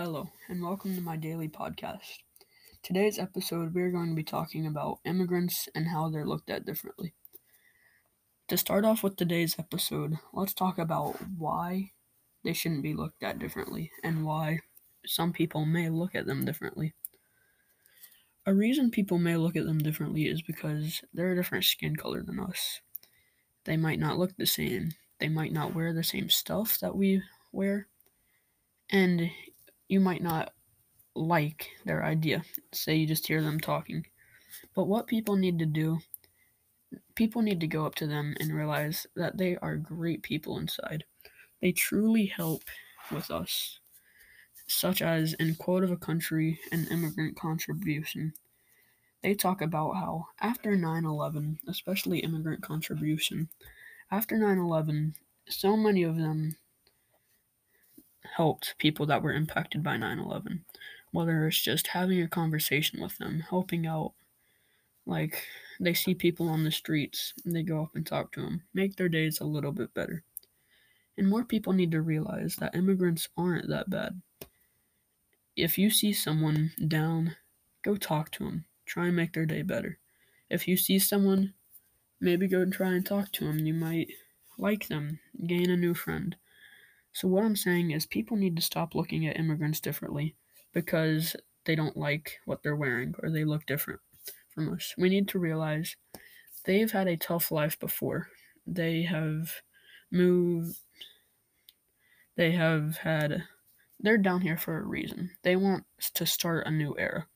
Hello, and welcome to my daily podcast. Today's episode, we're going to be talking about immigrants and how they're looked at differently. To start off with today's episode, let's talk about why they shouldn't be looked at differently and why some people may look at them differently. A reason people may look at them differently is because they're a different skin color than us. They might not look the same, they might not wear the same stuff that we wear, and you might not like their idea. Say you just hear them talking. But what people need to do, people need to go up to them and realize that they are great people inside. They truly help with us, such as in Quote of a Country and Immigrant Contribution. They talk about how after 9 11, especially immigrant contribution, after 9 11, so many of them helped people that were impacted by 9 11. Whether it's just having a conversation with them, helping out. Like, they see people on the streets, and they go up and talk to them, make their days a little bit better. And more people need to realize that immigrants aren't that bad. If you see someone down, go talk to them. Try and make their day better. If you see someone, maybe go and try and talk to them. You might like them, gain a new friend. So, what I'm saying is, people need to stop looking at immigrants differently because they don't like what they're wearing or they look different from us. We need to realize they've had a tough life before. They have moved, they have had, they're down here for a reason. They want to start a new era.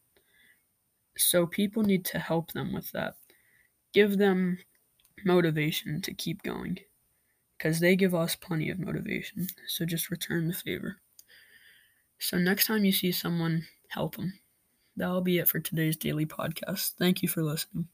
So, people need to help them with that. Give them motivation to keep going because they give us plenty of motivation. So just return the favor. So next time you see someone, help them. That'll be it for today's daily podcast. Thank you for listening.